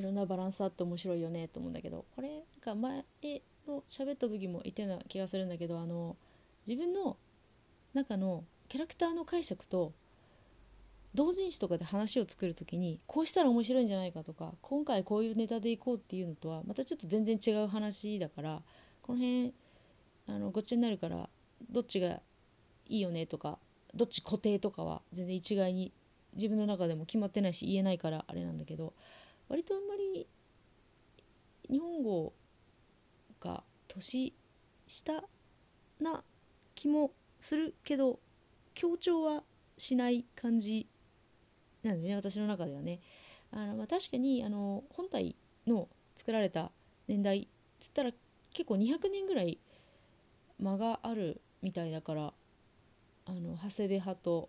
いろんなバランスあって面白いよねと思うんだけどこれなんか前の喋った時も言ったような気がするんだけどあの自分の中のキャラクターの解釈と同人誌とかで話を作る時にこうしたら面白いんじゃないかとか今回こういうネタでいこうっていうのとはまたちょっと全然違う話だからこの辺あのごっちゃになるからどっちがいいよねとかどっち固定とかは全然一概に自分の中でも決まってないし言えないからあれなんだけど割とあんまり日本語が年下な気もするけど強調はしない感じなんでね私の中ではね。あのまあ、確かにあの本体の作られた年代っつったら結構200年ぐらい間があるみたいだからあの長谷部派と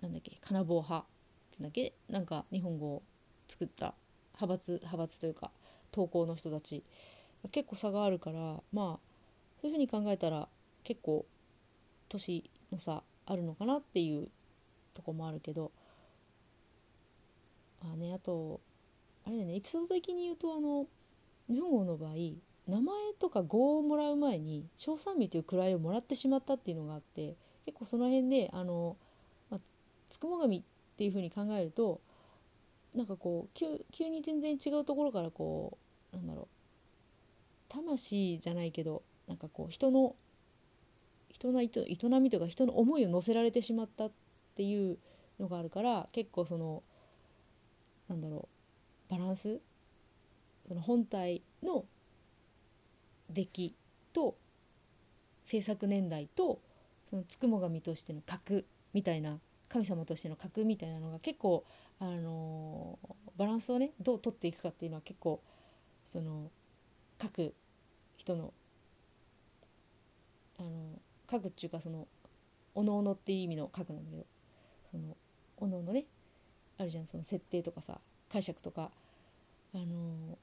なんだっけ金棒派っつうんだっけなんか日本語を作った派閥派閥というか投稿の人たち。結構差があるからまあそういうふうに考えたら結構年の差あるのかなっていうとこもあるけど。あねあとあれだねエピソード的に言うとあの日本語の場合名前とか語をもらう前に小三味という位をもらってしまったっていうのがあって結構その辺であの、まあ、つくも神っていうふうに考えるとなんかこう急に全然違うところからこうなんだろう魂じゃないけどなんかこう人の人の営みとか人の思いを乗せられてしまったっていうのがあるから結構そのなんだろうバランスその本体の出来と制作年代とそのつくも神としての格みたいな神様としての格みたいなのが結構、あの、バランスをねどう取っていくかっていうのは結構その各人のあの書くっていうかそのおのおのっていう意味の書くなんだけどそのおのおのねあるじゃんその設定とかさ解釈とか。あの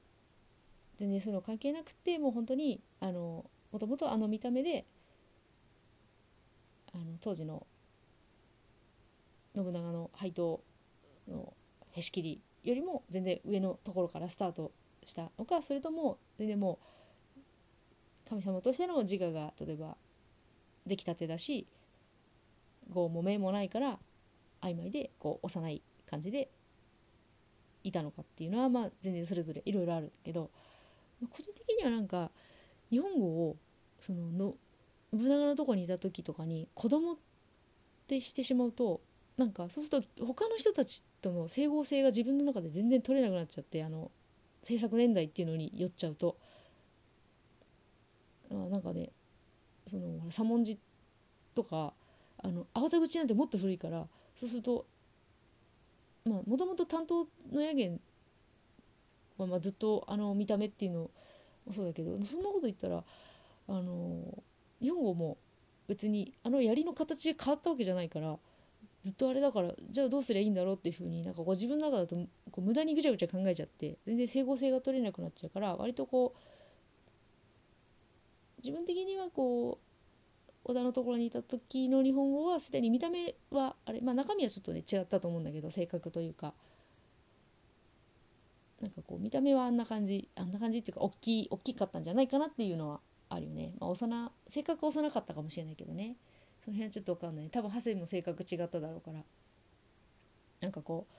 全然そういうの関係なくてもう本当にあのもともとあの見た目であの当時の信長の配当のへし切りよりも全然上のところからスタートしたのかそれとも全然もう神様としての自我が例えば出来たてだし語も名もないから曖昧でこう幼い感じでいたのかっていうのはまあ全然それぞれいろいろあるけど個人的にはなんか日本語をそのの信長のとこにいた時とかに子供ってしてしまうとなんかそうすると他の人たちとの整合性が自分の中で全然取れなくなっちゃってあの制作年代っていうのに寄っちゃうと。あなんかねその左文字とかあの粟田口なんてもっと古いからそうするとまあもともと担当のやげんはまあずっとあの見た目っていうのもそうだけどそんなこと言ったらあの日本語も別にあの槍の形が変わったわけじゃないからずっとあれだからじゃあどうすりゃいいんだろうっていうふうになんかこう自分の中だとこう無駄にぐちゃぐちゃ考えちゃって全然整合性が取れなくなっちゃうから割とこう自分的にはこう小田のところにいた時の日本語はすでに見た目はあれまあ中身はちょっとね違ったと思うんだけど性格というか。なんかこう見た目はあんな感じあんな感じっていうか大きい大きかったんじゃないかなっていうのはあるよね、まあ、幼性格幼かったかもしれないけどね。その辺はちょっと分かんない。多分長谷も性格違っただろうから。なんかこう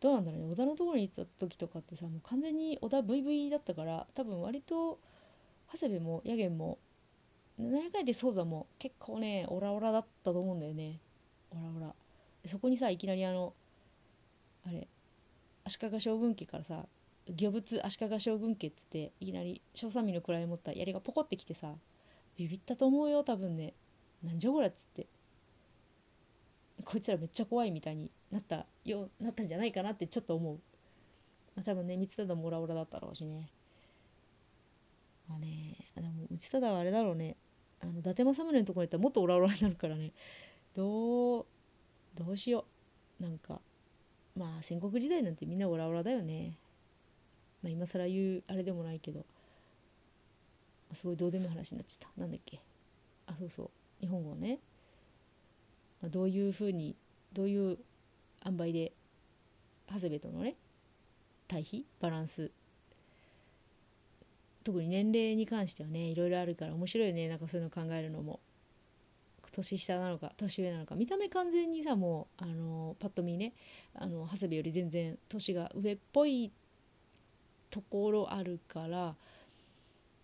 どうなんだろうね。小田のところに行った時とかってさもう完全に小田 VV だったから多分割と長谷部もヤゲンも何やかんでソーザも結構ねオラオラだったと思うんだよね。オラオラ。そこにさいきなりあのあれ足利将軍家からさ魚物足利将軍家っつっていきなり小三味の位を持った槍がポコってきてさビビったと思うよ多分ね。なんじゃこりゃっつって。こいつらめっちゃ怖いみたいになったよなったんじゃないかなってちょっと思う、まあ、多分ね光忠もオラオラだったろうしね。まあねでも光忠はあれだろうね。あの伊達政宗のところに行ったらもっとオラオラになるからね。どうどうしよう。なんかまあ戦国時代なんてみんなオラオラだよね。まあ今更言うあれでもないけど。すごいどうでもいい話になっちゃった。なんだっけ。あそうそう。日本語ね、どういうふうにどういう塩梅で長谷部とのね対比バランス。特に年齢に関してはねいろいろあるから面白いよねなんかそういうの考えるのも。年下なのか年上なのか。見た目完全にさもうあのパッと見ねあの長谷部より全然年が上っぽいところあるから。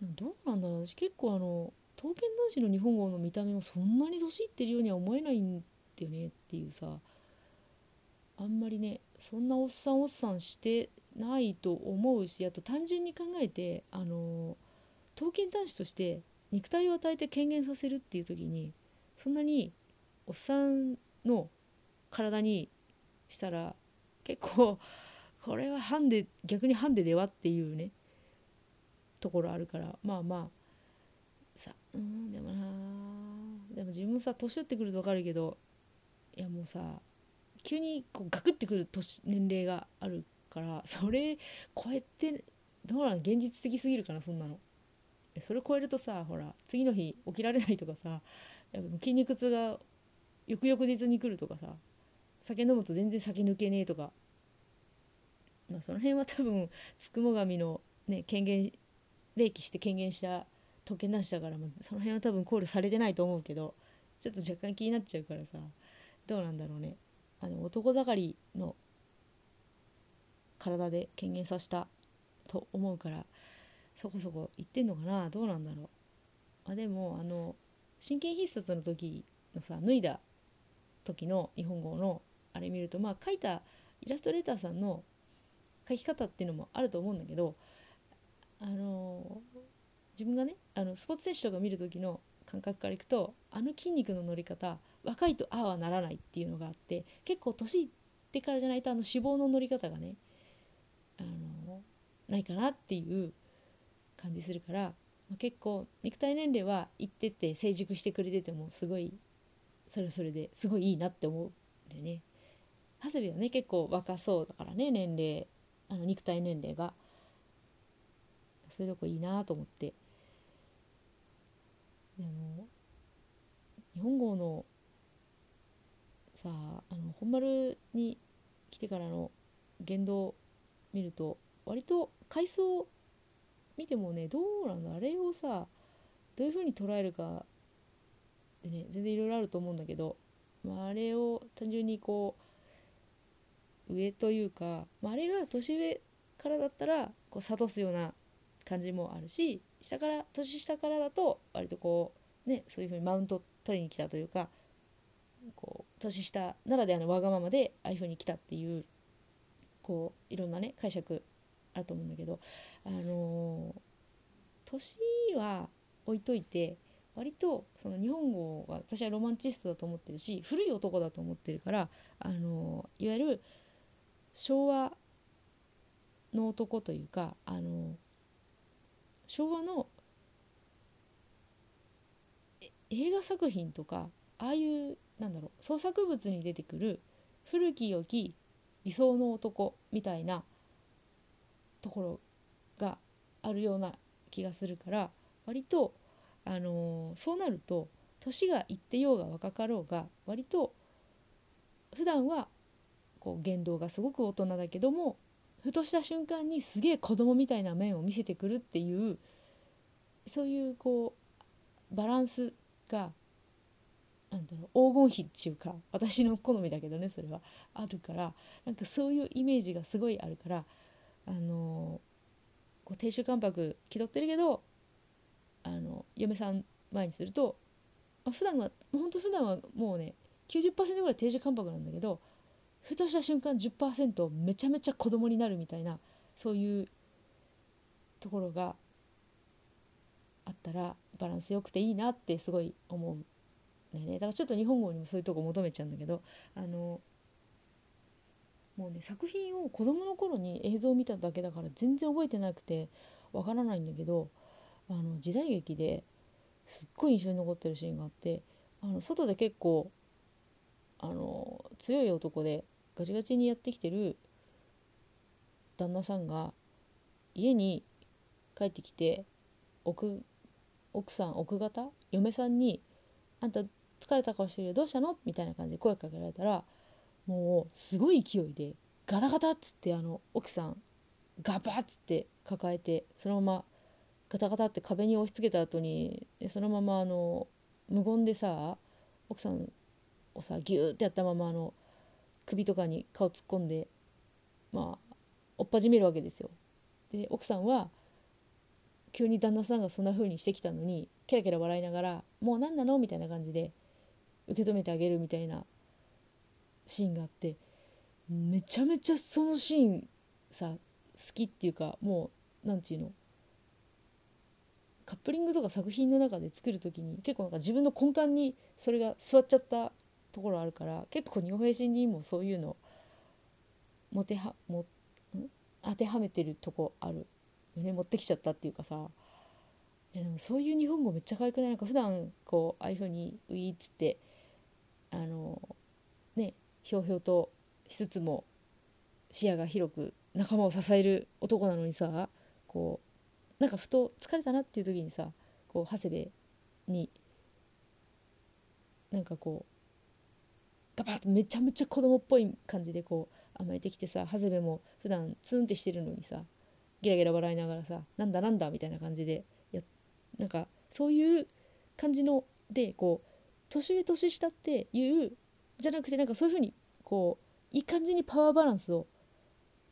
どうなんだろう。私結構あの刀剣男子の日本語の見た目もそんなに年いってるようには思えないんだよねっていうさあんまりねそんなおっさんおっさんしてないと思うしあと単純に考えてあの刀剣男子として肉体を与えて権限させるっていう時にそんなにおっさんの体にしたら結構これはハンデ逆にハンデではっていうねところあるからまあまあさうんでもなでも自分もさ年取ってくると分かるけどいやもうさ急にこうガクってくる年年齢があるからそれ超えてどうなの現実的すぎるかなそんなの。それ超えるとさほら次の日起きられないとかさやっぱ筋肉痛が翌々日に来るとかさ酒飲むと全然酒抜けねえとか、まあ、その辺は多分つくも神のね権限霊気して権限した時計なしだから、まあ、その辺は多分考慮されてないと思うけどちょっと若干気になっちゃうからさどうなんだろうね。あの男盛りの体で権限させたと思うからそこそこ言ってんのかな。どうなんだろう。あでもあの真剣必殺の時のさ脱いだ時の日本語のあれ見るとまあ書いたイラストレーターさんの書き方っていうのもあると思うんだけどあの自分がねあのスポーツ選手とか見る時の感覚からいくとあの筋肉の乗り方若いとああはならないっていうのがあって結構年いってからじゃないとあの脂肪の乗り方がねあのないかなっていう感じするから、まあ、結構肉体年齢はいってって成熟してくれててもすごいそれはそれですごいいいなって思うんでね。長谷部はね結構若そうだからね年齢あの肉体年齢が。そういうとこいいなと思って。でも日本語のさああの本丸に来てからの言動見ると割と回想見てもねどうなんだあれをさどういうふうに捉えるかでね全然いろいろあると思うんだけど、まあ、あれを単純にこう上というか、まあ、あれが年上からだったらこう諭すような感じもあるし下から年下からだと割とこうねそういうふうにマウント取りに来たというかこう年下ならではのわがままでああいうふうに来たっていうこういろんなね解釈あると思うんだけどあのー、年は置いといて割とその日本語は私はロマンチストだと思ってるし古い男だと思ってるからあのいわゆる昭和の男というかあの昭和の映画作品とかああいうなんだろう創作物に出てくる古き良き理想の男みたいなところがあるような気がするから割とあのー、そうなると年がいってようが若かろうが割と普段はこう言動がすごく大人だけどもふとした瞬間にすげえ子供みたいな面を見せてくるっていうそういうこうバランスがなんだろう黄金比っていうか私の好みだけどねそれは。あるからなんかそういうイメージがすごいあるからあのこう亭主関白気取ってるけどあの嫁さん前にすると普段は本当普段はもうね90%ぐらい定時関白なんだけどふとした瞬間10%めちゃめちゃ子供になるみたいなそういうところがあったらバランスよくていいなってすごい思うね。だからちょっと日本語にもそういうとこ求めちゃうんだけどあのもうね作品を子供の頃に映像を見ただけだから全然覚えてなくてわからないんだけどあの時代劇ですっごい印象に残ってるシーンがあってあの外で結構あの強い男でガチガチにやってきてる旦那さんが家に帰ってきて奥奥さん奥方嫁さんに「あんた疲れた顔してるよどうしたの?」みたいな感じで声かけられたらもうすごい勢いでガタガタっつってあの奥さんガバッつって抱えてそのままガタガタって壁に押し付けた後にそのままあの無言でさ奥さんをさギューってやったままあの首とかに顔突っ込んでまあ追っ始めるわけですよ。で奥さんは急に旦那さんがそんな風にしてきたのにキラキラ笑いながら「もう何なの?」みたいな感じで受け止めてあげるみたいなシーンがあってめちゃめちゃそのシーンさ好きっていうかもう何て言うのカップリングとか作品の中で作る時に結構なんか自分の根幹にそれが座っちゃったところあるから結構日本平心にもそういうのもてはも当てはめてるとこあるよね。持ってきちゃったっていうかさ。でもそういう日本語めっちゃ可愛くない？なんか普段こうああいうふうに「ウィー」っつってあのねひょうひょうとしつつも視野が広く仲間を支える男なのにさこうなんかふと疲れたなっていう時にさこう長谷部になんかこうガバッとめちゃめちゃ子供っぽい感じでこう甘えてきてさ長谷部も普段ツンってしてるのにさゲラゲラ笑いながらさ「なんだなんだ」みたいな感じでやなんかそういう感じのでこう年上年下っていうじゃなくてなんかそういうふうにこういい感じにパワーバランスを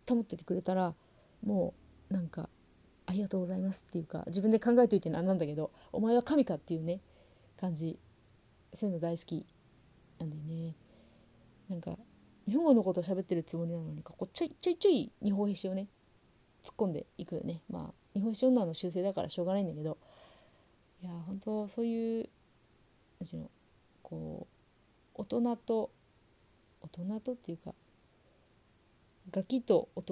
保っててくれたらもうなんか「ありがとうございます」っていうか自分で考えといてなんなんだけど「お前は神か」っていうね感じそういうの大好きなんだよね。なんか日本語のこと喋ってるつもりなのにこうちょいちょいちょい日本史をね突っ込んでいくよね。まあ日本史女の修正だからしょうがないんだけど。いや本当そういう何ていうのこう大人と大人とっていうかガキと大人